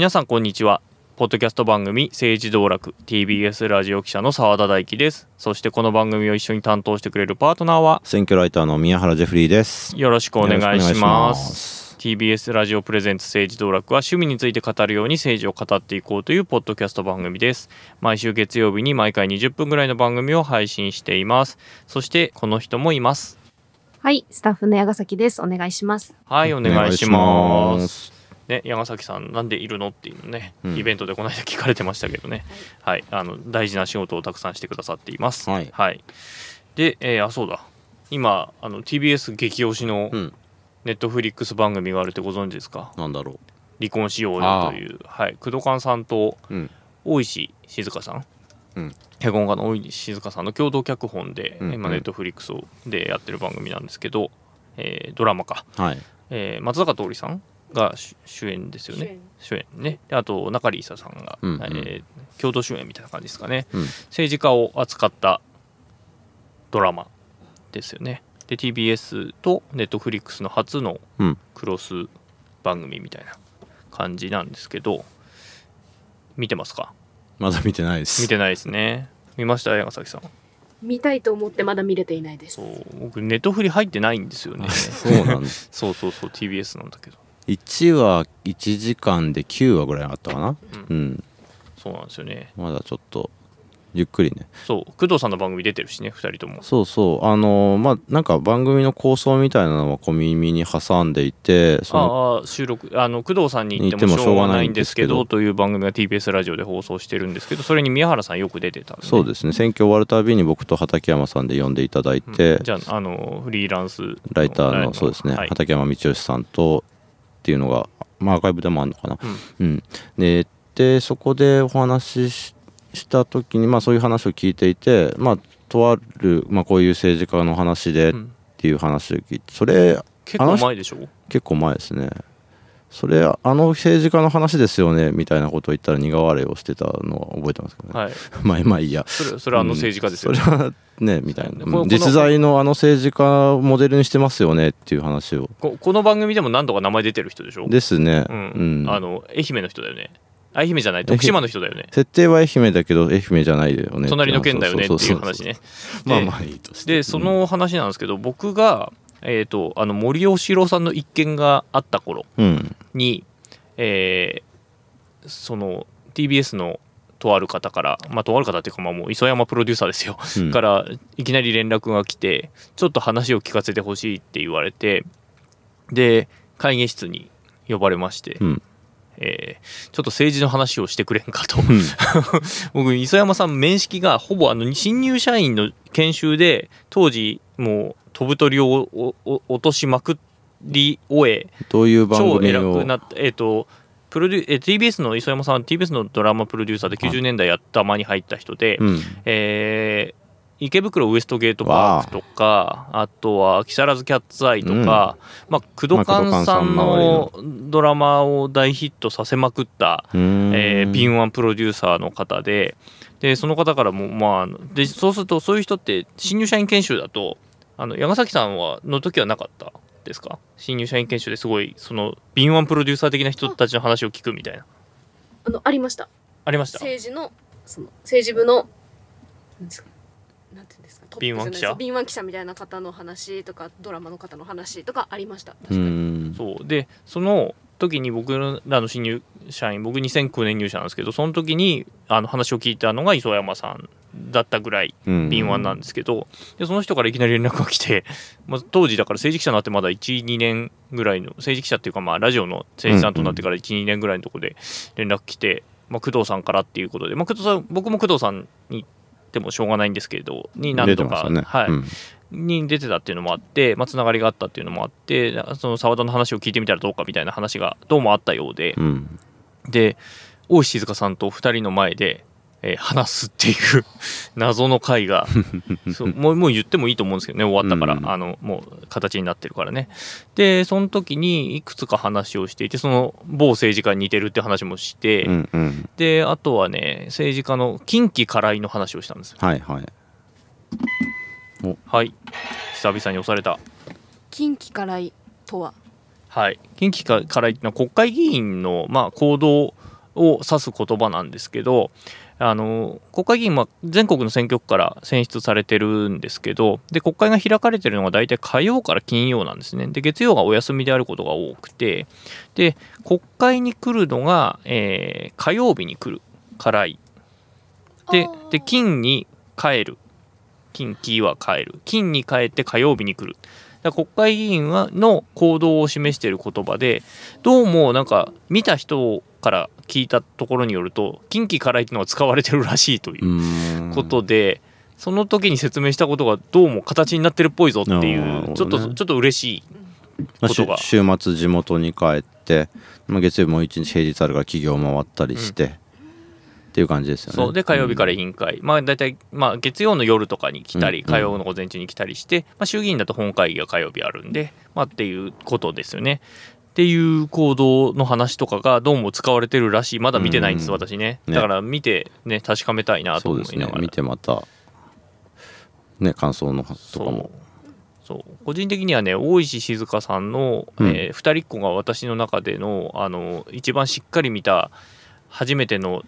皆さんこんにちはポッドキャスト番組政治道楽 TBS ラジオ記者の澤田大樹ですそしてこの番組を一緒に担当してくれるパートナーは選挙ライターの宮原ジェフリーです。よろしくお願いしまますす TBS ラジオプレゼンツ政治道楽は趣味について語るように政治を語っていこうというポッドキャスト番組です毎週月曜日に毎回20分ぐらいの番組を配信していますそしてこの人もいますはい、スタッフの矢崎です。お願いします。はいおお願いしますす。ね、矢崎さんなんでいるのっていうのね、うん。イベントでこの間聞かれてましたけどね、はい、あの大事な仕事をたくさんしてくださっています。はい。で、えーあそうだ。今あの TBS 激推しのうん、ネットフリックス番組があるってご存知ですか？なんだろ離婚しようよという、はい、工藤勘さんとう。うん、大石静香さん、うん。脚本家の大石静香さんの共同脚本で、うん今ネットフリックスでやってる番組なんですけど、えードラマか、はい。えー松坂桃李さんが主主演ですよね。主演。ね。であと中里依紗さんが、うんうん。えー共同主演みたいな感じですかね。うん、政治家を扱ったドラマですよね。で TBS と Netflix の初のうん。クロス番組みたいな感じなんですけど見てますか？まだ見てないです。見てないですね。見ました？山崎さん。見たいと思ってまだ見れていないです。そ。う。僕ネットフリ入ってないんですよね。そうなんです。そうそうそう TBS なんだけど1話1時間で9話ぐらいあったかな？ううん。ん、そうなんですよね。まだちょっとゆっくりね。そう。工藤さんの番組出てるしね2人とも。そうそう、あのーまあなんか番組の構想みたいなのは小耳に挟んでいて、ああ収録。あの工藤さんに言ってもしょうがないんですけどという番組が TBS ラジオで放送してるんですけどそれに宮原さんよく出てたんで、そうですね。選挙終わるたびに僕と畠山さんで呼んでいただいて、うん。じゃああのフリーランスのライターの？そうですね、はい。畠山道義さんとっていうのが、まあ、アーカイブでもあるのかな、うん。ででそこでお話ししした時に、まあ、そういう話を聞いていて、まあ、とある、まあ、こういう政治家の話でっうん。ていう話を聞いてそれ結構前でしょ？結構前ですねそれあの政治家の話ですよねみたいなことを言ったら苦笑いをしてたのは覚えてますけどね、はい。まあまあいいや。それそれはあの政治家ですよ、ね。それはねみたいな、このこの実在のあの政治家をモデルにしてますよねっていう話を。ここの番組でも何度か名前出てる人でしょ？ですね、ううん。んあの愛媛の人だよね。愛媛じゃない徳島の人だよね。設定は愛媛だけど愛媛じゃないよね隣の県だよねってそいう話ね。まあまあいいとして。でその話なんですけど僕がえー、とあの森喜朗さんの一件があった頃うん。に、えーその TBS のとある方から、まあ、とある方っていうか、まあ、もう磯山プロデューサーですよ、うん。からいきなり連絡が来てちょっと話を聞かせてほしいって言われてで会議室に呼ばれまして、うん。えーちょっと政治の話をしてくれんかと。うん。僕磯山さん面識がほぼあの新入社員の研修で当時もう飛ぶ鳥を落としまくり終えどういう番超偉組をくなってえっ、とプロデュえー TBS の磯山さんは TBS のドラマプロデューサーで90年代やった間に入った人で、うん。えー池袋ウエストゲートパークとかあとは木更津キャッツアイとか、まあ、工藤勘さんのドラマを大ヒットさせまくった、えー、敏腕プロデューサーの方ででその方からもまあでそうするとそういう人って新入社員研修だとあの山崎さんはの時はなかった？ですか？新入社員研修ですごいその敏腕プロデューサー的な人たちの話を聞くみたいな。あのありました。ありました？政治のその政治部のなんですか？なんていうんですか？敏腕記者？敏腕記者みたいな方の話とかドラマの方の話とかありました。確うかに。ん。そう。でその時に僕らの新入社員僕2009年入社なんですけどその時にあの話を聞いたのが磯山さんだったぐらいうん。敏腕なんですけど、でその人からいきなり連絡が来て、まあ、当時だから政治記者になってまだ12年ぐらいの政治記者っていうかまあラジオの政治さんとなってから12年ぐらいのところで連絡来て、まあ、工藤さんからっていうことで、まあ、工藤さん僕も工藤さんにでもしょうがないんですけれどに何度か、出てましたね。はい。うん。に出てたっていうのもあって、まあ、つながりがあったっていうのもあってその澤田の話を聞いてみたらどうかみたいな話がどうもあったようで、うん。で大石静香さんと2人の前で、えー話すっていう 謎の回が そうもうもう言ってもいいと思うんですけどね終わったから、うん。あのもう形になってるからね。でその時にいくつか話をしていてその某政治家に似てるって話もして、うんうん。であとはね政治家の近畿辛いの話をしたんですよ。はいはい。はい。久々に押された。近畿からいとは？はい、近畿かから言ってのは国会議員の、まあ、行動を指す言葉なんですけどあの国会議員は全国の選挙区から選出されてるんですけどで国会が開かれてるのが大体火曜から金曜なんですね。で月曜がお休みであることが多くてで国会に来るのが、えー火曜日に来るからいでで金に帰る。金金は帰る。金に帰って火曜日に来る。だから国会議員はの行動を示している言葉でどうもなんか見た人から聞いたところによると近畿からいっていうのが使われてるらしいということで、その時に説明したことがどうも形になってるっぽいぞっていなるほどね。うちょっとちょっと嬉しいまあことが。し週末地元に帰って、まあ、月曜日も一日平日あるから企業回ったりして、っていう感じですよね。そう。で火曜日から委員会、まあ大体、まあ、月曜の夜とかに来たりうん。火曜の午前中に来たりして、まあ、衆議院だと本会議が火曜日あるんで、まあ、っていうことですよね。っていう行動の話とかがどうも使われてるらしい。まだ見てないんです、うん。私ね。ね。だから見てね確かめたいなとそうです思いながら。ね。見てまたね感想のとかも。そう。そう。個人的にはね大石静香さんの、うん。えー二人っ子が私の中でのあの一番しっかり見た初めての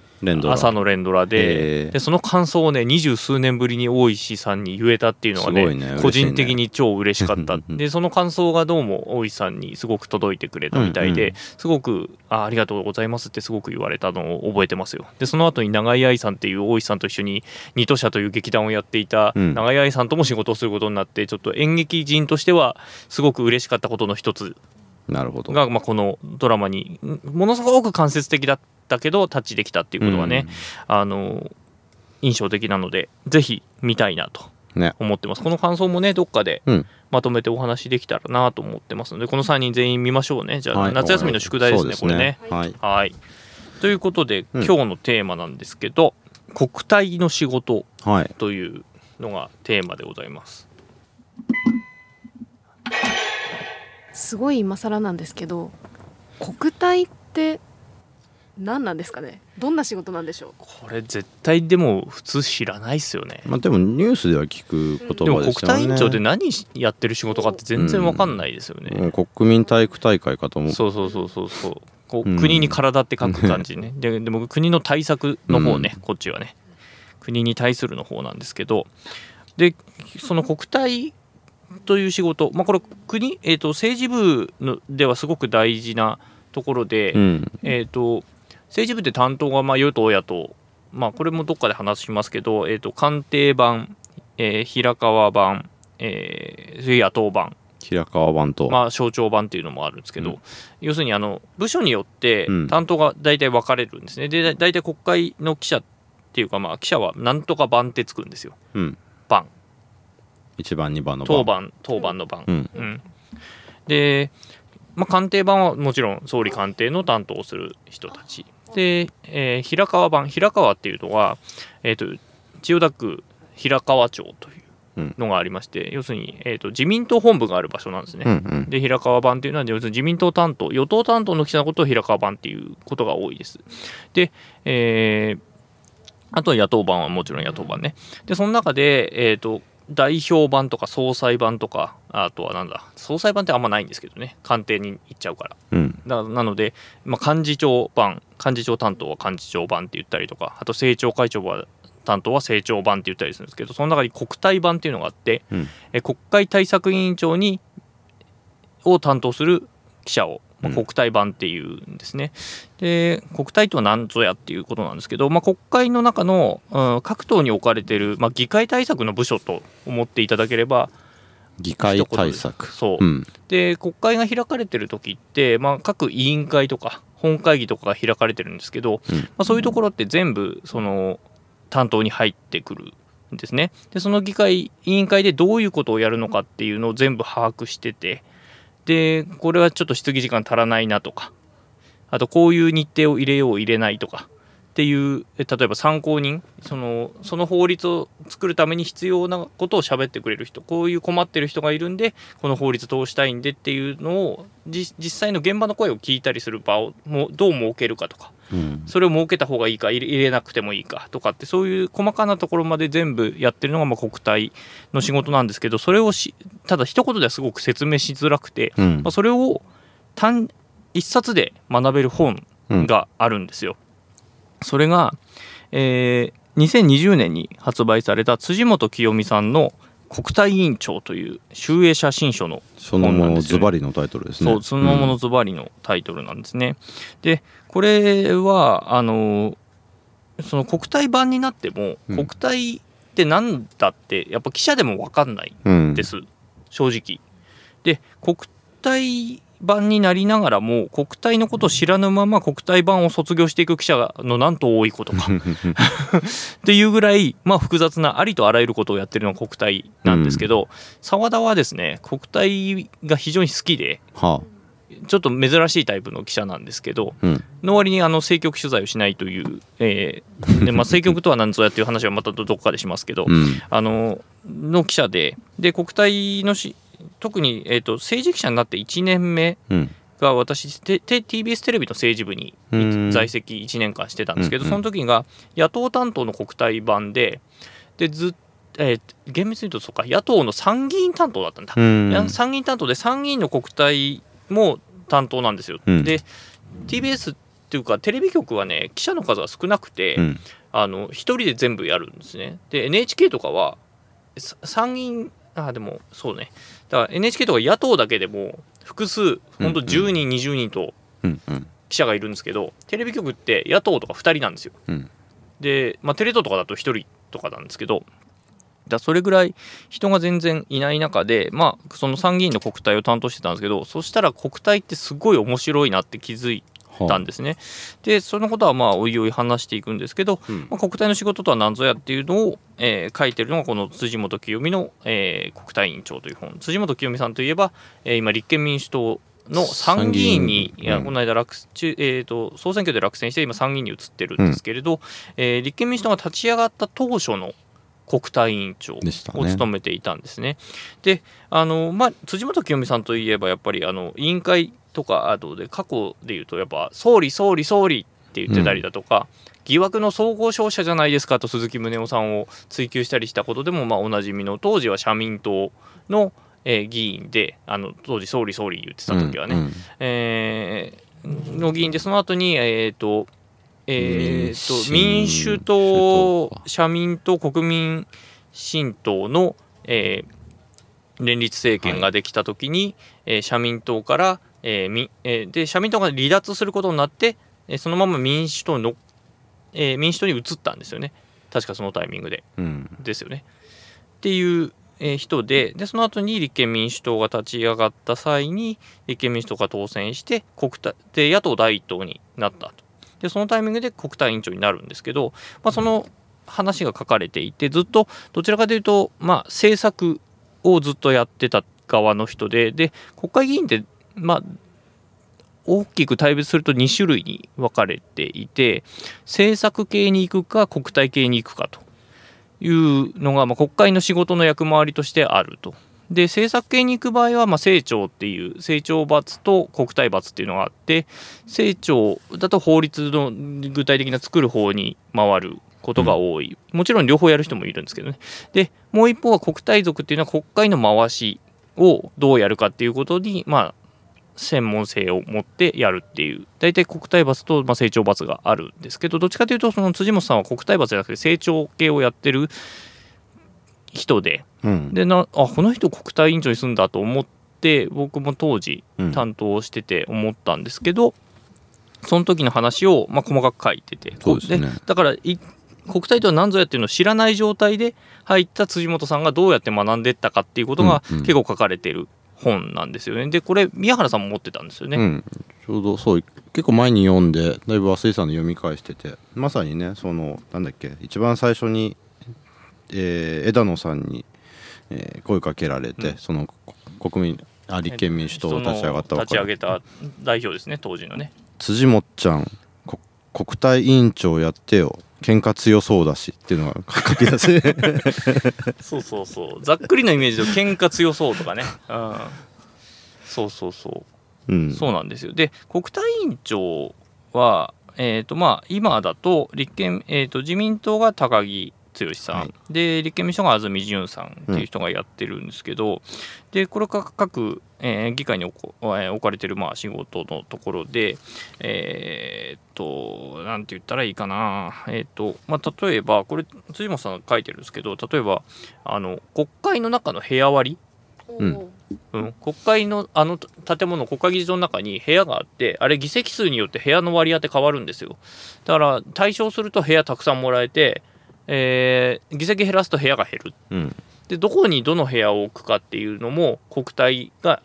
朝の連ドラへでー。でその感想をね二十数年ぶりに大石さんに言えたっていうのがねね個人的に超嬉しかった。う んでその感想がどうも大石さんにすごく届いてくれたみたいで、うんうんすごくあありがとうございますってすごく言われたのを覚えてますよ。でその後に永井愛さんっていう大石さんと一緒に二都社という劇団をやっていたうん。永井愛さんとも仕事をすることになってちょっと演劇人としてはすごく嬉しかったことの一つなるほど。が、まあ、このドラマにんものすごく間接的だったけどタッチできたっていうことがね、あの印象的なのでぜひ見たいなとうんね。思ってます。この感想もねどっかでうん。まとめてお話できたらなと思ってますのでこの3人全員見ましょうね。じゃあ、はい。夏休みの宿題ですねそうこれね。はい。はい。ということで、うん。今日のテーマなんですけど国体の仕事はい。というのがテーマでございますすごい今更なんですけど国体って何なんですかね？どんな仕事なんでしょう？これ絶対でも普通知らないっすよね。まあでもニュースでは聞く言でも国葉ですよね。体委員長って何やってる仕事かって全然わかんないですよね、もう国民体育大会かと思う。そうそうそうそうそう。国に体って書く感じね。ででも国の対策の方ね、こっちはね。国に対するの方なんですけど。でその国体という仕事、まあ、これ国、えー、と政治部のではすごく大事なところで、うん。えー、と政治部って担当がまあ与党野党、まあ、これもどっかで話しますけど、えー、と官邸版、えー平川版、えー野党版。平川版と、まあ、省庁版っていうのもあるんですけど、うん。要するにあの部署によってうん。担当が大体分かれるんですね、でだ大体国会の記者っていうか、まあ、記者はなんとか版ってつくんですよ。うん、版1番2番の当番当番の番、うん。うん。で、まあ、官邸版はもちろん総理官邸の担当をする人たち。で、えー平川版平川っていうのは、えー、と千代田区平川町というのがありまして、要するに、えー、と自民党本部がある場所なんですね、うんうん。で平川版っていうのは要するに自民党担当与党担当の記者のことを平川版っていうことが多いです。で、えーあとは野党版はもちろん野党版ね。でその中で、えー、と代表版とか総裁版とかあとはなんだ総裁版ってあんまないんですけどね。官邸に行っちゃうから。うん。だなので、まあ、幹事長版幹事長担当は幹事長版って言ったりとかあと政調会長は担当は政調版って言ったりするんですけどその中に国対版っていうのがあって、うん。え国会対策委員長にを担当する記者を、まあうん。国対版っていうんですね。で国対とは何ぞやっていうことなんですけど、まあ、国会の中の、うん各党に置かれている、まあ、議会対策の部署と思っていただければ議会対策。そう、うん。で国会が開かれてる時って、まあ、各委員会とか本会議とかが開かれてるんですけど、うん。まあ、そういうところって全部その担当に入ってくるんですね。でその議会委員会でどういうことをやるのかっていうのを全部把握しててでこれはちょっと質疑時間足らないなとか。あとこういう日程を入れよう入れないとか。っていうえ例えば参考人？そのその法律を作るために必要なことを喋ってくれる人。こういう困ってる人がいるんでこの法律通したいんでっていうのをじ実際の現場の声を聞いたりする場をもうどう設けるかとか。うん。それを設けた方がいいか入れなくてもいいかとかってそういう細かなところまで全部やってるのがまあ国体の仕事なんですけどそれをしただ一言ではすごく説明しづらくて、うん。まあ、それを単一冊で学べる本うん。があるんですよ。それが、えー、2020年に発売された辻元清美さんの国対委員長という集英写真書のそのものズバリのタイトルですね。そうそのものズバリのタイトルなんですね。うん、でこれはあのその国体版になっても、うん、国体って何だってやっぱ記者でも分かんないです、うん、正直。で国体版になりながらも国体のことを知らぬまま国体版を卒業していく記者のなんと多いことか。っていうぐらい、まあ、複雑なありとあらゆることをやってるのが国体なんですけど澤、うん、田はですね国体が非常に好きで、はあ。ちょっと珍しいタイプの記者なんですけど、うん、の割にあの政局取材をしないという、えーでまあ、政局とは何ぞやっていう話はまたどこかでしますけど、うん、あのの記者でで国体のし特に、えーと、政治記者になって1年目が私、て TBS テレビの政治部に在籍1年間してたんですけど、その時が野党担当の国対版ででずっえー、厳密に言うとそうか野党の参議院担当だったんだ、参議院担当で参議院の国対も担当なんですよ、うん、で TBS っていうかテレビ局はね記者の数が少なくて、うん、あの1人で全部やるんですね。で NHK とかは参議院あでもそうねだから NHK とか野党だけでも複数本当10人、うんうん、20人と記者がいるんですけどテレビ局って野党とか2人なんですよ、うん、で、まあ、テレ東とかだと1人とかなんですけどだそれぐらい人が全然いない中で、まあ、その参議院の国体を担当してたんですけどそしたら国体ってすごい面白いなって気づいたんですね。でそのことはまあおいおい話していくんですけど、うん、まあ、国体の仕事とは何ぞやっていうのを、えー、書いてるのがこの辻元清美の、えー、国対委員長という本。辻元清美さんといえば、えー、今立憲民主党の参議院に、いやこの間落、えーと、総選挙で落選して今参議院に移ってるんですけれど、うん、えー、立憲民主党が立ち上がった当初の国対委員長を務めていたんですね。で、ね、あのまあ、辻元清美さんといえばやっぱりあの委員会とかあとで過去でいうとやっぱ総理総理総理って言ってたりだとか、うん、疑惑の総合商社じゃないですかと鈴木宗男さんを追及したりしたことでもまあおなじみの当時は社民党の、えー、議員であの当時総理総理言ってた時はね、うんうん、えー、の議員でその後にえっ、ー、とえーと、民主党、社民党、国民新党の、えー、連立政権ができたときに、はい、えー、社民党から、えーみえー、で社民党が離脱することになって、えー、そのまま民主党の、えー、民主党に移ったんですよね確かそのタイミングで、うん、ですよね。っていう、えー、人ででその後に立憲民主党が立ち上がった際に立憲民主党が当選して国で野党第一党になったと。でそのタイミングで国対委員長になるんですけど、まあ、その話が書かれていてずっとどちらかというと、まあ、政策をずっとやってた側の人でで国会議員ってまあ大きく対別すると2種類に分かれていて政策系に行くか国対系に行くかというのが、まあ、国会の仕事の役回りとしてあると。で政策系に行く場合は、まあ、政調っていう政調罰と国体罰っていうのがあって政調だと法律の具体的な作る方に回ることが多い、もちろん両方やる人もいるんですけどねでもう一方は国体族っていうのは国会の回しをどうやるかっていうことにまあ専門性を持ってやるっていう。大体国体罰と、まあ、成長罰があるんですけどどっちかというとその辻本さんは国体罰じゃなくて成長系をやってる人で、うん、でなあこの人国対委員長に住んだと思って僕も当時担当してて思ったんですけど、うん、その時の話を、まあ、細かく書いてて。で、ね、だから国体とは何ぞやっていうのを知らない状態で入った辻元さんがどうやって学んでいったかっていうことが結構書かれてる本なんですよね。でこれ宮原さんも持ってたんですよね。うん、ちょうどそう結構前に読んでだいぶ和井さんの読み返しててまさにねそのなんだっけ一番最初にえー、枝野さんに、えー、声かけられて、うん、その国民あ立憲民主党を立ち上がった立ち上げた代表ですね当時のね。辻もっちゃん国対委員長やってよ喧嘩強そうだしっていうのが書き出せ そうそうそう。ざっくりなイメージで喧嘩強そうとかね、うん、そうそうそう、うん、そうなんですよ。で国対委員長はえーとまあ、今だと立憲、えーと自民党が高木剛さん、はい。で立憲民主党が安住淳さんっていう人がやってるんですけど、でこれが各、えー議会に置こえー置かれてるまあ仕事のところでえーっとなんて言ったらいいかな。えーっとまあ例えばこれ辻本さんが書いてるんですけど例えばあの国会の中の部屋割り？うん。うん、国会のあの建物国会議事堂の中に部屋があってあれ議席数によって部屋の割り当て変わるんですよ。だから対象すると部屋たくさんもらえて、えー議席減らすと部屋が減る。うん。でどこにどの部屋を置くかっていうのも国体が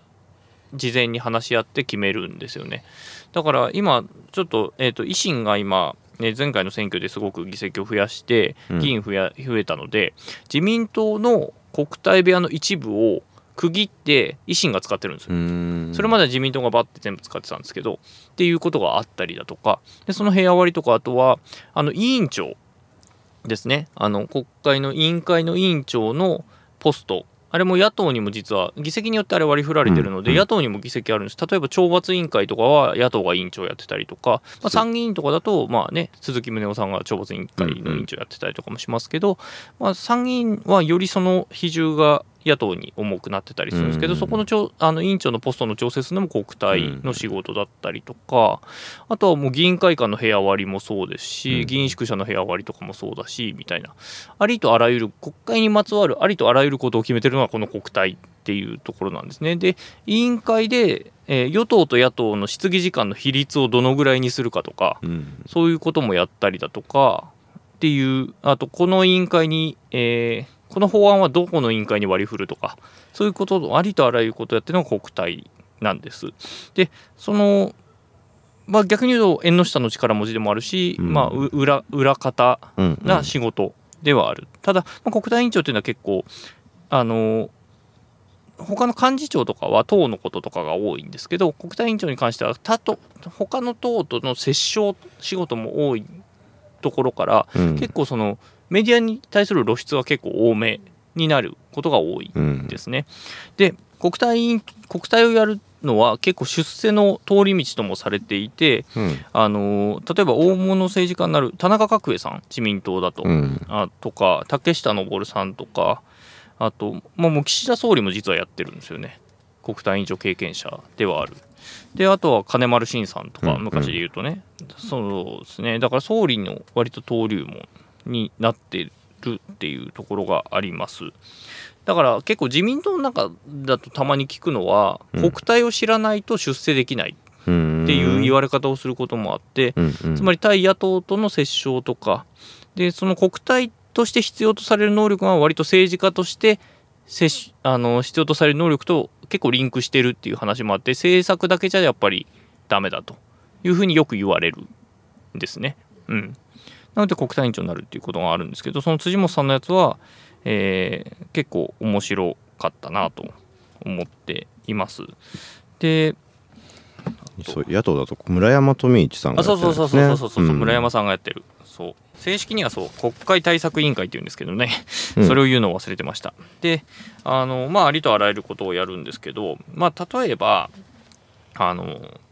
事前に話し合って決めるんですよね。だから今ちょっと,、えー、と維新が今ね前回の選挙ですごく議席を増やしてうん。議員増や増えたので自民党の国対部屋の一部を区切って維新が使ってるんですよ。それまでは自民党がバッて全部使ってたんですけどっていうことがあったりだとか。でその部屋割りとかあとはあの委員長ですね。あの国会の委員会の委員長のポスト。あれも野党にも実は議席によってあれ割り振られてるので、野党にも議席あるんです。例えば懲罰委員会とかは野党が委員長やってたりとか、まあ、参議院とかだとまあね鈴木宗男さんが懲罰委員会の委員長やってたりとかもしますけど、まあ、参議院はよりその比重が野党に重くなってたりするんですけど、うんそこのちょあの委員長のポストの調整するのも国対の仕事だったりとか、あとはもう議員会館の部屋割りもそうですし、うん。議員宿舎の部屋割りとかもそうだしみたいな。ありとあらゆる国会にまつわるありとあらゆることを決めてるのがこの国対っていうところなんですね。で委員会で、えー与党と野党の質疑時間の比率をどのぐらいにするかとか、うん。そういうこともやったりだとかっていうあとこの委員会に、えーこの法案はどこの委員会に割り振るとかそういうことありとあらゆることをやってるのが国対なんです。でそのまあ、逆に言うと縁の下の力持ちでもあるし、うん。まあ、う裏裏方うんな仕事ではある、ただ、まあ、国対委員長というのは結構あの他の幹事長とかは党のこととかが多いんですけど国対委員長に関しては他と他の党との折衝仕事も多いところから、うん。結構そのメディアに対する露出は結構多めになることが多いうんですね。で国対委員国対をやるのは結構出世の通り道ともされていてうん。あの例えば大物政治家になる田中角栄さん自民党だと、うん。あとか竹下登さんとか。あと、まあ、もう岸田総理も実はやってるんですよね。国対委員長経験者ではある。であとは金丸信さんとかうん。昔で言うとね、そうですね。だから総理の割と登竜門になってるっていうところがあります。だから結構自民党の中だとたまに聞くのは、うん。国対を知らないと出世できないうんっていう言われ方をすることもあって、つまり対野党との折衝とかでその国対として必要とされる能力が割と政治家としてあの必要とされる能力と結構リンクしてるっていう話もあって政策だけじゃやっぱりダメだというふうによく言われるんですね。うん、なので国対委員長になるっていうことがあるんですけどその辻元さんのやつは、えー結構面白かったなと思っています。でそう野党だと村山富一さんがあそうやってるねそうそうそうそうそう、ん村山さんがやってるそう正式にはそう国会対策委員会っていうんですけどね、うんそれを言うのを忘れてましたであのまあありとあらゆることをやるんですけどまあ例えばあの国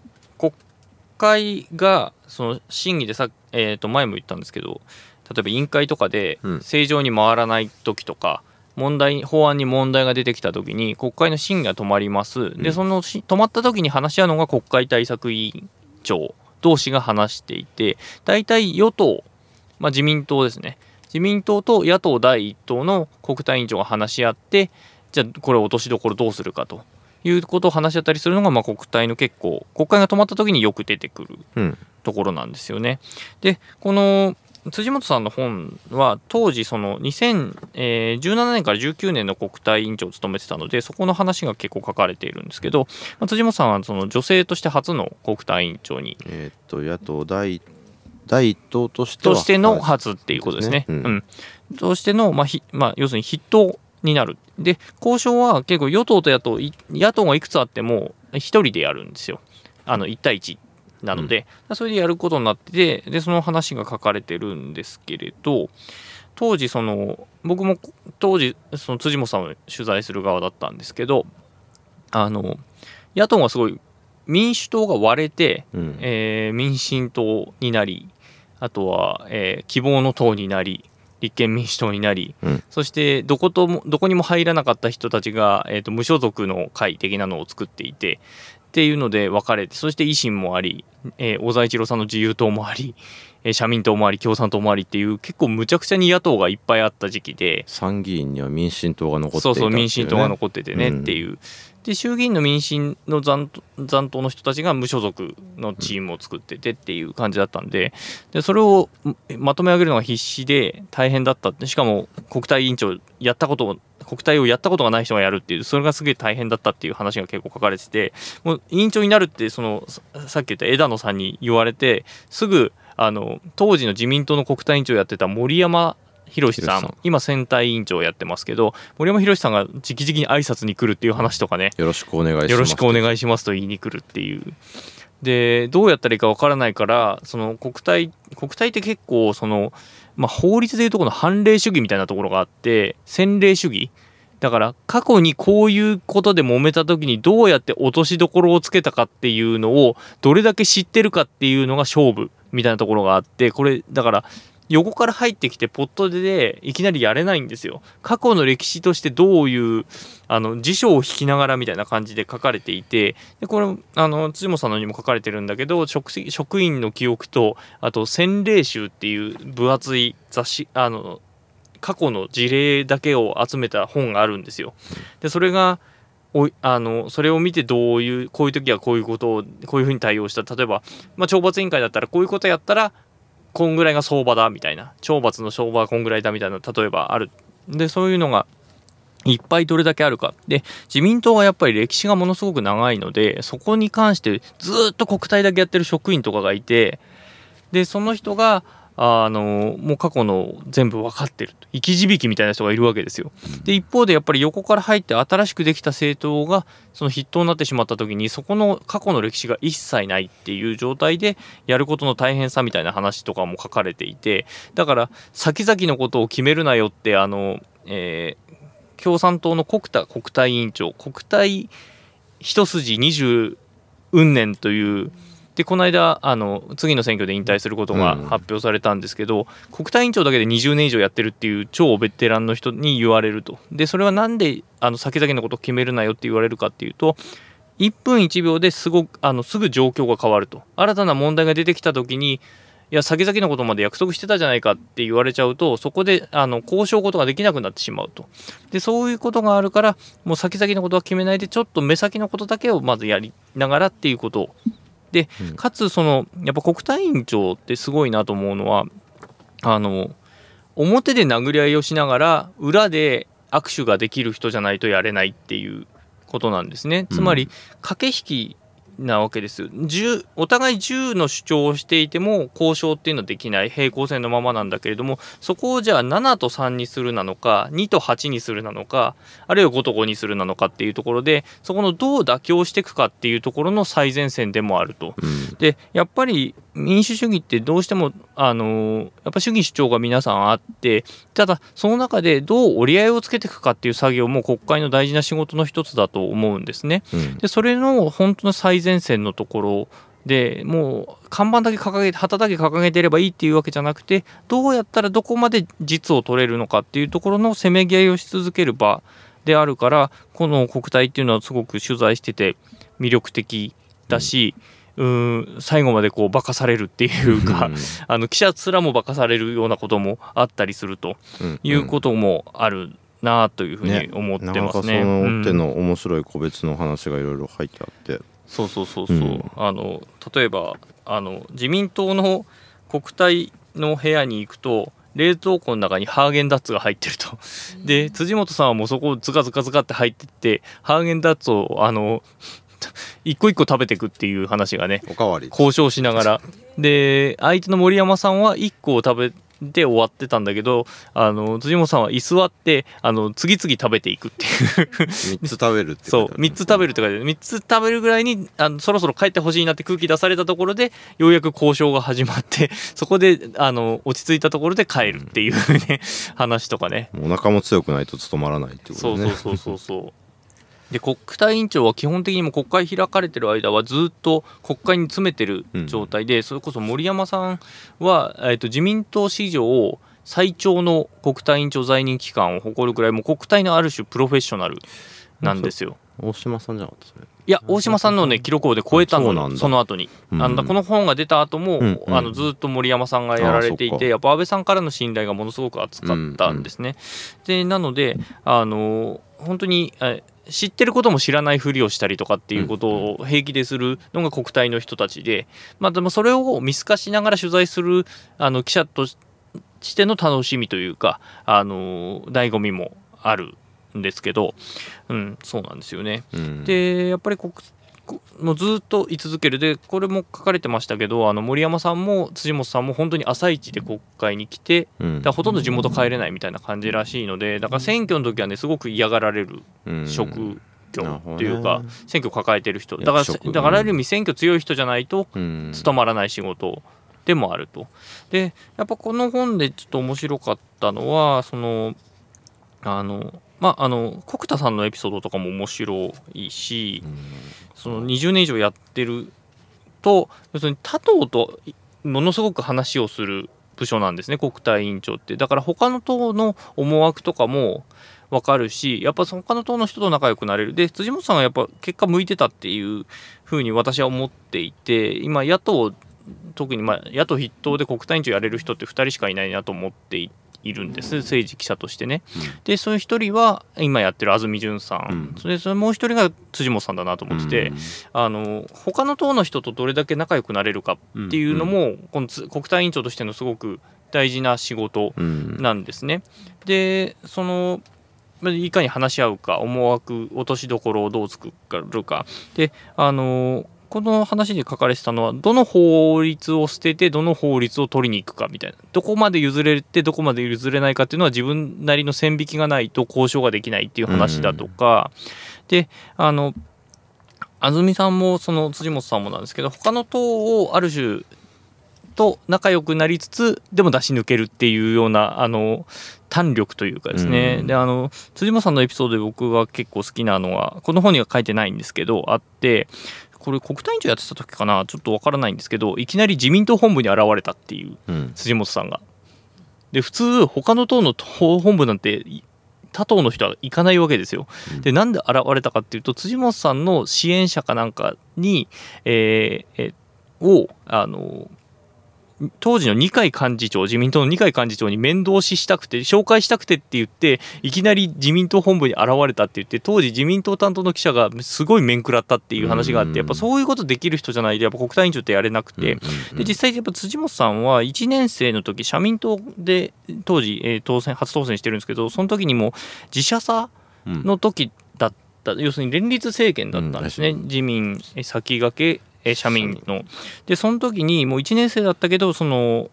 会がその審議でさ、えー、と前も言ったんですけど例えば委員会とかでうん。正常に回らない時とか、問題法案に問題が出てきた時に国会の審議が止まります、でうん。そのし止まった時に話し合うのが国会対策委員長同士が話していて大体与党、まあ、自民党ですね。自民党と野党第一党の国対委員長が話し合ってじゃあこれ落としどころどうするかということを話し合ったりするのが、まあ、国対の結構国会が止まった時によく出てくるうんところなんですよね。でこの辻元さんの本は当時その2017年から19年の国対委員長を務めてたのでそこの話が結構書かれているんですけど、まあ、辻元さんはその女性として初の国対委員長にえーっと野党第第一党としてはとしてのはい初っていうことですね。ですねうんとしての、まあひまあ、要するに筆頭になる。で交渉は結構与党と野党い野党がいくつあっても一人でやるんですよ。あの1対1なので、それでやることになっててでその話が書かれてるんですけれど当時その僕も当時その辻本さんを取材する側だったんですけどあの野党がすごい民主党が割れてうん。えー民進党になりあとは、えー希望の党になり立憲民主党になり、うん。そしてどこともどこにも入らなかった人たちが、えー、と無所属の会的なのを作っていてっていうので分かれてそして維新もあり、えー小沢一郎さんの自由党もあり、えー社民党もあり共産党もありっていう結構むちゃくちゃに野党がいっぱいあった時期で参議院には民進党が残っていたそうそう民進党が残っててねうん。っていう、で衆議院の民進の残残党の人たちが無所属のチームを作っててっていう感じだったんででそれをまとめ上げるのが必死で大変だったってしかも国対委員長やったことを国対をやったことがない人がやるっていうそれがすげえ大変だったっていう話が結構書かれててもう委員長になるってそのさっき言った枝野さんに言われてすぐあの当時の自民党の国対委員長をやってた森山博さん博さん。今選対委員長をやってますけど森山博さんが直々に挨拶に来るっていう話とかね。よろしくお願いします。よろしくお願いしますと言いに来るっていう。でどうやったらいいかわからないからその国体国体って結構その、まあ、法律でいうとこの判例主義みたいなところがあって先例主義。だから過去にこういうことで揉めた時にどうやって落としどころをつけたかっていうのをどれだけ知ってるかっていうのが勝負みたいなところがあってこれだから横から入ってきてポットでいきなりやれないんですよ。過去の歴史としてどういうあの辞書を引きながらみたいな感じで書かれていてでこれあの辻本さんのにも書かれてるんだけど職職員の記憶とあと洗礼集っていう分厚い雑誌あの過去の事例だけを集めた本があるんですよ。でそれがおあのそれを見てどういうこういう時はこういうことをこういうふうに対応した例えば、まあ、懲罰委員会だったらこういうことやったらこんぐらいが相場だみたいな。懲罰の相場はこんぐらいだみたいな例えばある。でそういうのがいっぱいどれだけあるか。で自民党はやっぱり歴史がものすごく長いのでそこに関してずっと国体だけやってる職員とかがいてでその人があのもう過去の全部分かってると生き字引みたいな人がいるわけですよ。で一方でやっぱり横から入って新しくできた政党がその筆頭になってしまった時にそこの過去の歴史が一切ないっていう状態でやることの大変さみたいな話とかも書かれていてだから先々のことを決めるなよってあの、えー共産党の国田国対委員長国対一筋二十運年というでこの間あの次の選挙で引退することがうん。発表されたんですけど、国対委員長だけで20年以上やってるっていう超ベテランの人に言われると。でそれはなんであの先々のことを決めるなよって言われるかっていうと1分1秒ですごくあのすぐ状況が変わると。新たな問題が出てきた時にいや先々のことまで約束してたじゃないかって言われちゃうとそこであの交渉ことができなくなってしまうと。でそういうことがあるからもう先々のことは決めないでちょっと目先のことだけをまずやりながらっていうことをでうん。かつそのやっぱ国対委員長ってすごいなと思うのはあの表で殴り合いをしながら裏で握手ができる人じゃないとやれないっていうことなんですね。つまり駆け引きなわけです銃お互い銃の主張をしていても交渉っていうのはできない平行線のままなんだけれどもそこをじゃあ7と3にするなのか2と8にするなのかあるいは5と5にするなのかっていうところでそこのどう妥協していくかっていうところの最前線でもあると。うんでやっぱり民主主義ってどうしてもあのやっぱ主義主張が皆さんあってただその中でどう折り合いをつけていくかっていう作業も国会の大事な仕事の一つだと思うんですね。うんでそれの本当の最前線のところでもう看板だけ掲げて旗だけ掲げてればいいっていうわけじゃなくてどうやったらどこまで実を取れるのかっていうところのせめぎ合いをし続ける場であるからこの国体っていうのはすごく取材してて魅力的だし、うーん最後までこう化かされるっていうか、あの記者すらも化かされるようなこともあったりするとうん。いうこともあるなというふうに思ってなかなかそますね。うんの手の面白い個別の話がいろいろ入ってあって、そうそうそうそう、うん。あの例えばあの自民党の国体の部屋に行くと冷凍庫の中にハーゲンダッツが入ってると。で辻元さんはもうそこをズカズカズカって入ってってハーゲンダッツをあの 一個一個食べていくっていう話がねおかわり。交渉しながら。で相手の森山さんは1個を食べて終わってたんだけどあの辻本さんは居座ってあの次々食べていくっていう。3つ食べるってそう3つ食べるって書いてある。3つ食べるぐらいにあのそろそろ帰ってほしいなって空気出されたところでようやく交渉が始まって そこであの落ち着いたところで帰るっていうね話とかね。お腹も強くないと務まらないってことそうねそうそうそうそうで国対委員長は基本的にも国会開かれてる間はずっと国会に詰めてる状態で、それこそ森山さんは、えー、と自民党史上最長の国対委員長在任期間を誇るぐらいもう国対のある種プロフェッショナルなんですよ。大島さんじゃなかったそれいや大島さんのね記録をで超えたのその後に、うん。あのこの本が出た後も、うんうん。あのずっと森山さんがやられていてやっぱ安倍さんからの信頼がものすごく厚かったんですね。でなのであの本当にえ知ってることも知らないふりをしたりとかっていうことを平気でするのが国体の人たちで、まあ、でもそれを見透かしながら取材するあの記者としての楽しみというかあの醍醐味もあるんですけど、うん、そうなんですよね。うんでやっぱり国こもうずっと居続ける。でこれも書かれてましたけどあの森山さんも辻元さんも本当に朝一で国会に来てうん。だほとんど地元帰れないみたいな感じらしいのでだから選挙の時はねすごく嫌がられるうん。職業なるほどね。というか、選挙抱えてる人。だからだからある意味選挙強い人じゃないとうん。務まらない仕事でもあると。でやっぱこの本でちょっと面白かったのはそのあのまああの国田さんのエピソードとかも面白いし、その20年以上やってると要するに他党とものすごく話をする部署なんですね国対委員長って。だから他の党の思惑とかも分かるしやっぱ他の党の人と仲良くなれる。で辻元さんがやっぱ結果向いてたっていうふうに私は思っていて今野党特にまあ野党筆頭で国対委員長やれる人って2人しかいないなと思っていいるんです。政治記者としてね。でそういう一人は今やってる安住淳さん、うん。それそれもう一人が辻元さんだなと思ってて、あの他の党の人とどれだけ仲良くなれるかっていうのも、このつ国対委員長としてのすごく大事な仕事うん。なんですね。でそのまあいかに話し合うか思惑落としどころをどう作るか。であのこの話で書かれてたのはどの法律を捨ててどの法律を取りに行くかみたいな。どこまで譲れてどこまで譲れないかっていうのは自分なりの線引きがないと交渉ができないっていう話だとか、であの安住さんもその辻元さんもなんですけど他の党をある種と仲良くなりつつでも出し抜けるっていうようなあの胆力というかですね、うん。であの辻本さんのエピソードで僕が結構好きなのはこの本には書いてないんですけどあってこれ国対委員長やってた時かな？ちょっとわからないんですけどいきなり自民党本部に現れたっていううん辻元さんが。で普通他の党の党本部なんてい他党の人は行かないわけですよ。でなんで現れたかっていうと辻元さんの支援者かなんかに、えーえをあの当時の二階幹事長自民党の二階幹事長に面倒ししたくて紹介したくてって言っていきなり自民党本部に現れたって言って当時自民党担当の記者がすごい面食らったっていう話があってやっぱそういうことできる人じゃないとやっぱ国対委員長ってやれなくて、で実際やっぱ辻元さんは1年生の時社民党で当時、えー当選初当選してるんですけどその時にも自社さの時だった、要するに連立政権だったんですね、うん自民え先駆けえ社民の。でその時にもう1年生だったけどその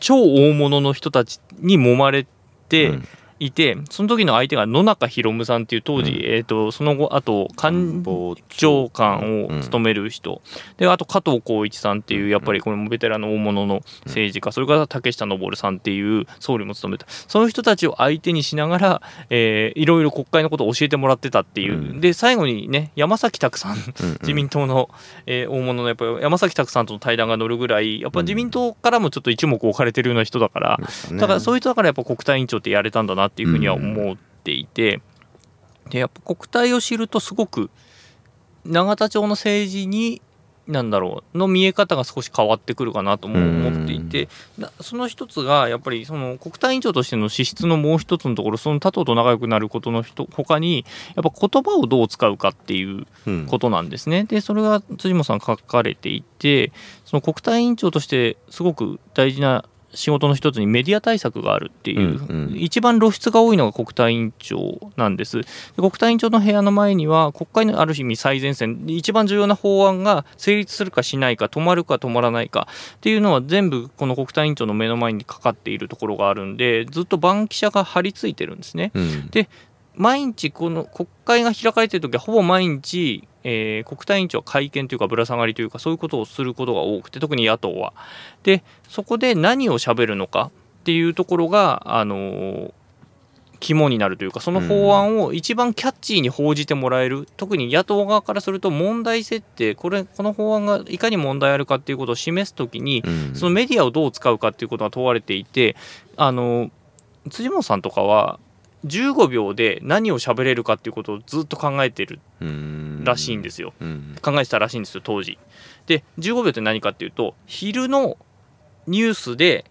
超大物の人たちに揉まれて、うんいてその時の相手が野中宏夢さんっていう当時、うん。えー、とその後あと官長官を務める人、であと加藤浩一さんっていうやっぱりこれもベテランの大物の政治家、それから竹下登さんっていう総理も務めたそういう人たちを相手にしながら、えーいろいろ国会のことを教えてもらってたっていう、うんで最後にね山崎拓さんうん自民党の、えー大物のやっぱり山崎拓さんとの対談が乗るぐらいやっぱ自民党からもちょっと一目置かれてるような人だから、だからそういう人だからやっぱ国対委員長ってやれたんだなっていうふうには思っていて、でやっぱ国対を知るとすごく永田町の政治になんだろうの見え方が少し変わってくるかなとも思っていて、なその一つがやっぱりその国対委員長としての資質のもう一つのところその他党と仲良くなることの人他にやっぱ言葉をどう使うかっていううんことなんですね。でそれが辻本さん書かれていてその国対委員長としてすごく大事な仕事の一つにメディア対策があるっていう、うんうん一番露出が多いのが国対委員長なんです。で国対委員長の部屋の前には国会のある意味最前線で一番重要な法案が成立するかしないか止まるか止まらないかっていうのは全部この国対委員長の目の前にかかっているところがあるんでずっと番記者が張り付いてるんですね。うん毎日この国会が開かれている時はほぼ毎日、えー国対委員長は会見というかぶら下がりというかそういうことをすることが多くて特に野党は。でそこで何をしゃべるのかっていうところが、あのー肝になるというかその法案を一番キャッチーに報じてもらえる、特に野党側からすると問題設定これこの法案がいかに問題あるかっていうことを示すときに、そのメディアをどう使うかっていうことが問われていてあの辻本さんとかは15秒で何を喋れるかっていうことをずっと考えてるらしいんですよ、考えてたらしいんですよ当時。で15秒って何かっていうと昼のニュースで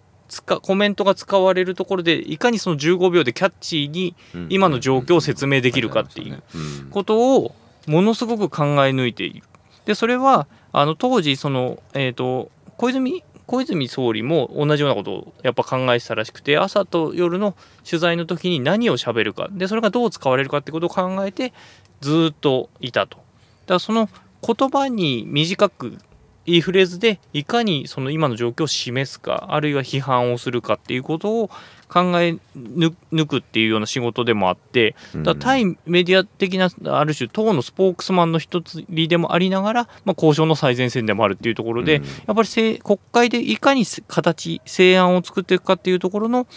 コメントが使われるところでいかにその15秒でキャッチーに今の状況を説明できるかっていうことをものすごく考え抜いている。でそれはあの当時その、えーと小泉小泉総理も同じようなことをやっぱ考えてたらしくて朝と夜の取材の時に何をしゃべるかでそれがどう使われるかってことを考えてずっといたと。だからその言葉に短くいいフレーズでいかにその今の状況を示すかあるいは批判をするかっていうことを考え抜くっていうような仕事でもあってだ対メディア的なある種党のスポークスマンの一つでもありながら、まあ、交渉の最前線でもあるっていうところで、うん、やっぱり国会でいかに形成案を作っていくかっていうところの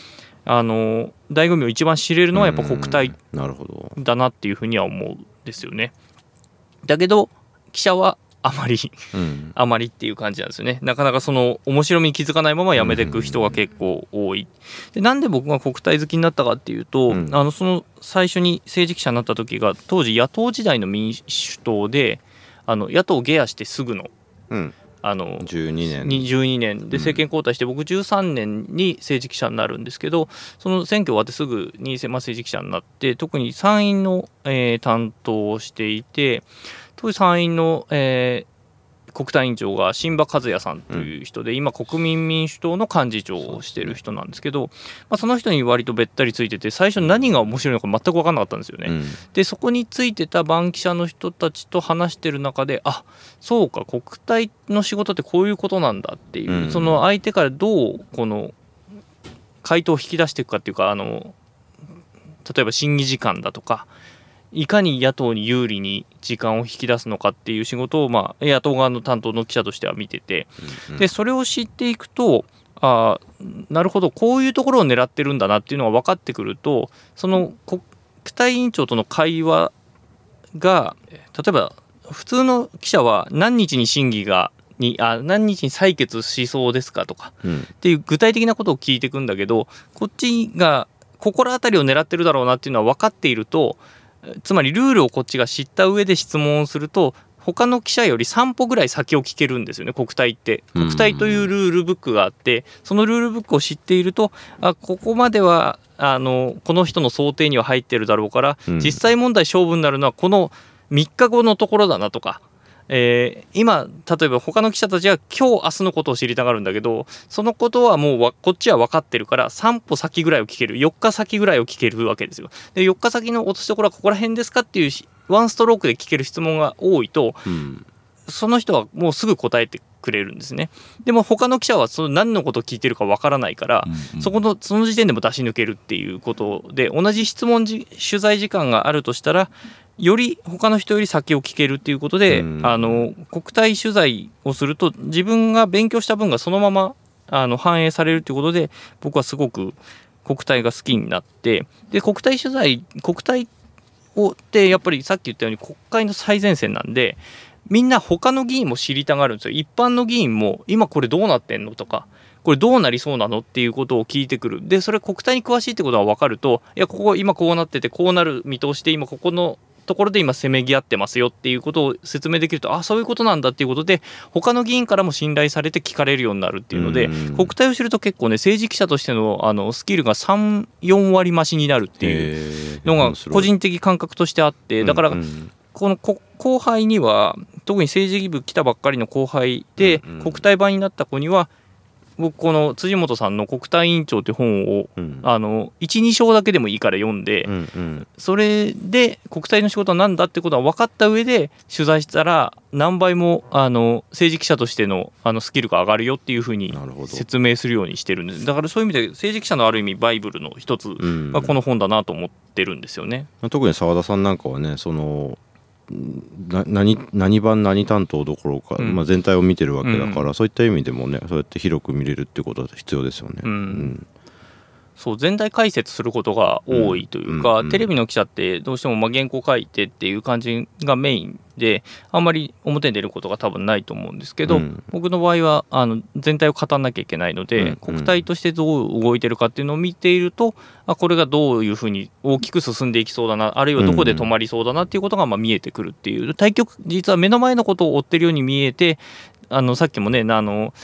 あの醍醐味を一番知れるのはやっぱ国体だなっていうふうには思うんですよね。だけど記者はあまり、うん、あまりっていう感じなんですよね。なかなかその面白みに気づかないままやめていく人が結構多い。でなんで僕が国体好きになったかっていうと、うん、あのその最初に政治記者になった時が当時野党時代の民主党であの野党下野してすぐの。うんあの12年12年で政権交代して、僕13年に政治記者になるんですけどその選挙終わってすぐに政治記者になって特に参院の、えー、担当をしていて当時参院の、えー、国対委員長が新馬和也さんという人で、うん、今国民民主党の幹事長をしている人なんですけど、まあ、その人に割とべったりついてて最初何が面白いのか全く分かんなかったんですよね。うん、でそこについてた番記者の人たちと話してる中であそうか国対の仕事ってこういうことなんだっていう、うん、その相手からどうこの回答を引き出していくかっていうかあの例えば審議時間だとかいかに野党に有利に時間を引き出すのかっていう仕事を、まあ、野党側の担当の記者としては見てて、でそれを知っていくとあなるほどこういうところを狙ってるんだなっていうのが分かってくるとその国対委員長との会話が例えば普通の記者は何日に審議がにあ何日に採決しそうですかとか、うん、っていう具体的なことを聞いていくんだけどこっちが心当たりを狙ってるだろうなっていうのは分かっているとつまりルールをこっちが知った上で質問をすると他の記者より3歩ぐらい先を聞けるんですよね国体って。国体というルールブックがあってそのルールブックを知っているとあここまではあのこの人の想定には入ってるだろうから、実際問題勝負になるのはこの3日後のところだなとかえー、今例えば他の記者たちは今日明日のことを知りたがるんだけどそのことはもうこっちは分かってるから3歩先ぐらいを聞ける4日先ぐらいを聞けるわけですよ。で4日先の落としどころはここら辺ですかっていうワンストロークで聞ける質問が多いと、うん、その人はもうすぐ答えてくれるんですね。でも他の記者はその何のことを聞いてるかわからないから、うんうん、そこのその時点でも出し抜けるっていうことで同じ質問取材時間があるとしたらより他の人より先を聞けるっていうことで、うん、あの国体取材をすると自分が勉強した分がそのままあの反映されるということで僕はすごく国体が好きになってで国体取材国体をってやっぱりさっき言ったように国会の最前線なんでみんな他の議員も知りたがるんですよ。一般の議員も今これどうなってんのとかこれどうなりそうなのっていうことを聞いてくる。でそれ国体に詳しいってことが分かるといやここ今こうなっててこうなる見通しで今ここのところで今せめぎ合ってますよっていうことを説明できるとあそういうことなんだっていうことで他の議員からも信頼されて聞かれるようになるっていうので国体を知ると結構ね政治記者としてのあのスキルが34割増しになるっていうのが個人的感覚としてあってだからこの後輩には特に政治部来たばっかりの後輩で国体版になった子には僕この辻元さんの「国対委員長」って本を、うん、あの12章だけでもいいから読んで、うんうん、それで国対の仕事は何だってことは分かった上で取材したら何倍もあの政治記者としてのあのスキルが上がるよっていうふうに説明するようにしてるんです。だからそういう意味で政治記者のある意味バイブルの一つがこの本だなと思ってるんですよね。うん、特に澤田さんなんかはねその何何番何担当どころか、うん、まあ、全体を見てるわけだから、うん、そういった意味でもねそうやって広く見れるってことは必要ですよね。うん、そう全体解説することが多いというか、うんうんテレビの記者ってどうしてもまあ原稿書いてっていう感じがメインであんまり表に出ることが多分ないと思うんですけど、うん。僕の場合はあの全体を語らなきゃいけないので、うんうん。国体としてどう動いてるかっていうのを見ているとあこれがどういうふうに大きく進んでいきそうだなあるいはどこで止まりそうだなっていうことがまあ見えてくるっていう。対局実は目の前のことを追ってるように見えてあのさっきもねあの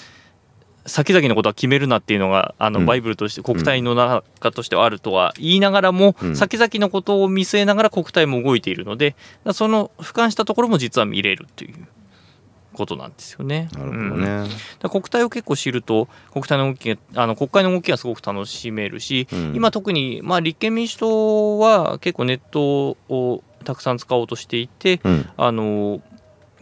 先々のことは決めるなっていうのがあのうん。バイブルとして国体の中としてはあるとは言いながらも、うん。先々のことを見据えながら国体も動いているのでその俯瞰したところも実は見れるということなんですよね。なるほどうん。国体を結構知ると国体の動きがあの国会の動きがすごく楽しめるし、うん。今特に、まあ、立憲民主党は結構ネットをたくさん使おうとしていて、うん。あの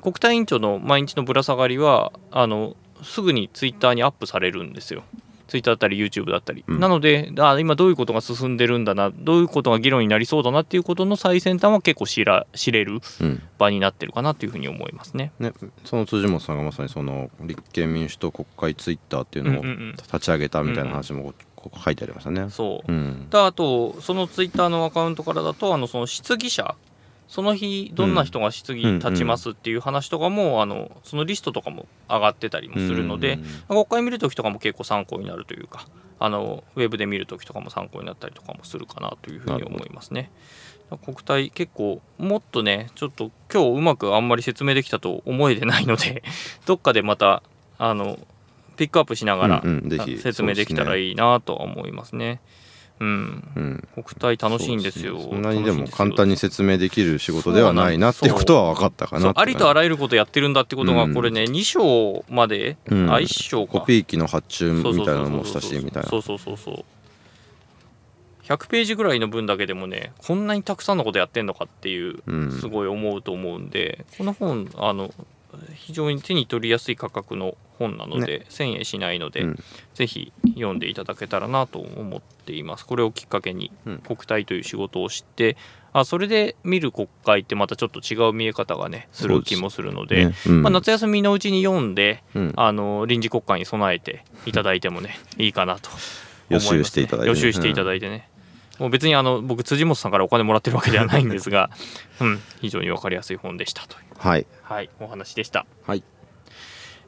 国対委員長の毎日のぶら下がりはあのすぐにツイッターにアップされるんですよ。ツイッターだったり YouTube だったり、うんなのであ今どういうことが進んでるんだなどういうことが議論になりそうだなっていうことの最先端は結構知ら知れるうん場になってるかなというふうに思いますね。ね、その辻本さんがまさにその立憲民主党国会ツイッターっていうのをうんうんうん立ち上げたみたいな話もこここ書いてありましたね。そううんであとそのツイッターのアカウントからだとあのその質疑者その日どんな人が質疑立ちますっていう話とかも、あのそのリストとかも上がってたりもするので、国会見るときとかも結構参考になるというかあのウェブで見るときとかも参考になったりとかもするかなというふうに思いますね。国体結構もっとねちょっと今日うまくあんまり説明できたと思えてないので どっかでまたあのピックアップしながら、うんうん説明できたらいいなとは思いますね。うん、うん。国体楽しいんですよ。そんなにでも簡単に説明できる仕事ではないなっていうことは分かったかなありとあららゆることやってるんだってことがうん。これね、2章まで、うん。あ1章か。コピー機の発注みたいなのもしたしみたいな。そうそうそうそう100ページぐらいの分だけでもねこんなにたくさんのことやってんのかっていううん。すごい思うと思うんで、この本あの非常に手に取りやすい価格の本なので、1000円しないので、うん。ぜひ読んでいただけたらなと思っています。これをきっかけにうん。国体という仕事を知ってあそれで見る国会ってまたちょっと違う見え方がねする気もするのでね。うん。まあ、夏休みのうちに読んでうん。あの臨時国会に備えていただいてもねいいかなと思います、ね、予習していただいてね。予習していただいてね、もう別にあの僕辻本さんからお金もらってるわけではないんですが、うん、非常に分かりやすい本でしたという、はいはい、お話でした。はい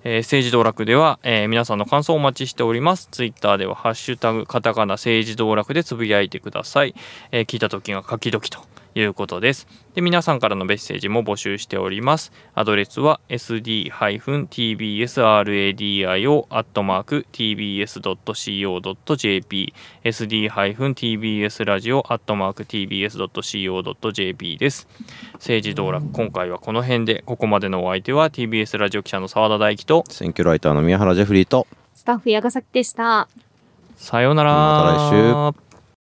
えー政治道楽では、えー皆さんの感想をお待ちしております。ツイッターでは、ハッシュタグ、カタカナ、政治道楽でつぶやいてください。えー聞いた時が書き時ということです。で、皆さんからのメッセージも募集しております。アドレスは sd-tbsradio.tbs.co.jp sd-tbsradio.tbs.co.jp です。政治道楽、今回はこの辺で、ここまでのお相手は TBS ラジオ記者の澤田大樹と、選挙ライターの宮原ジェフリーとスタッフ矢ヶ崎でした。さようなら。また来週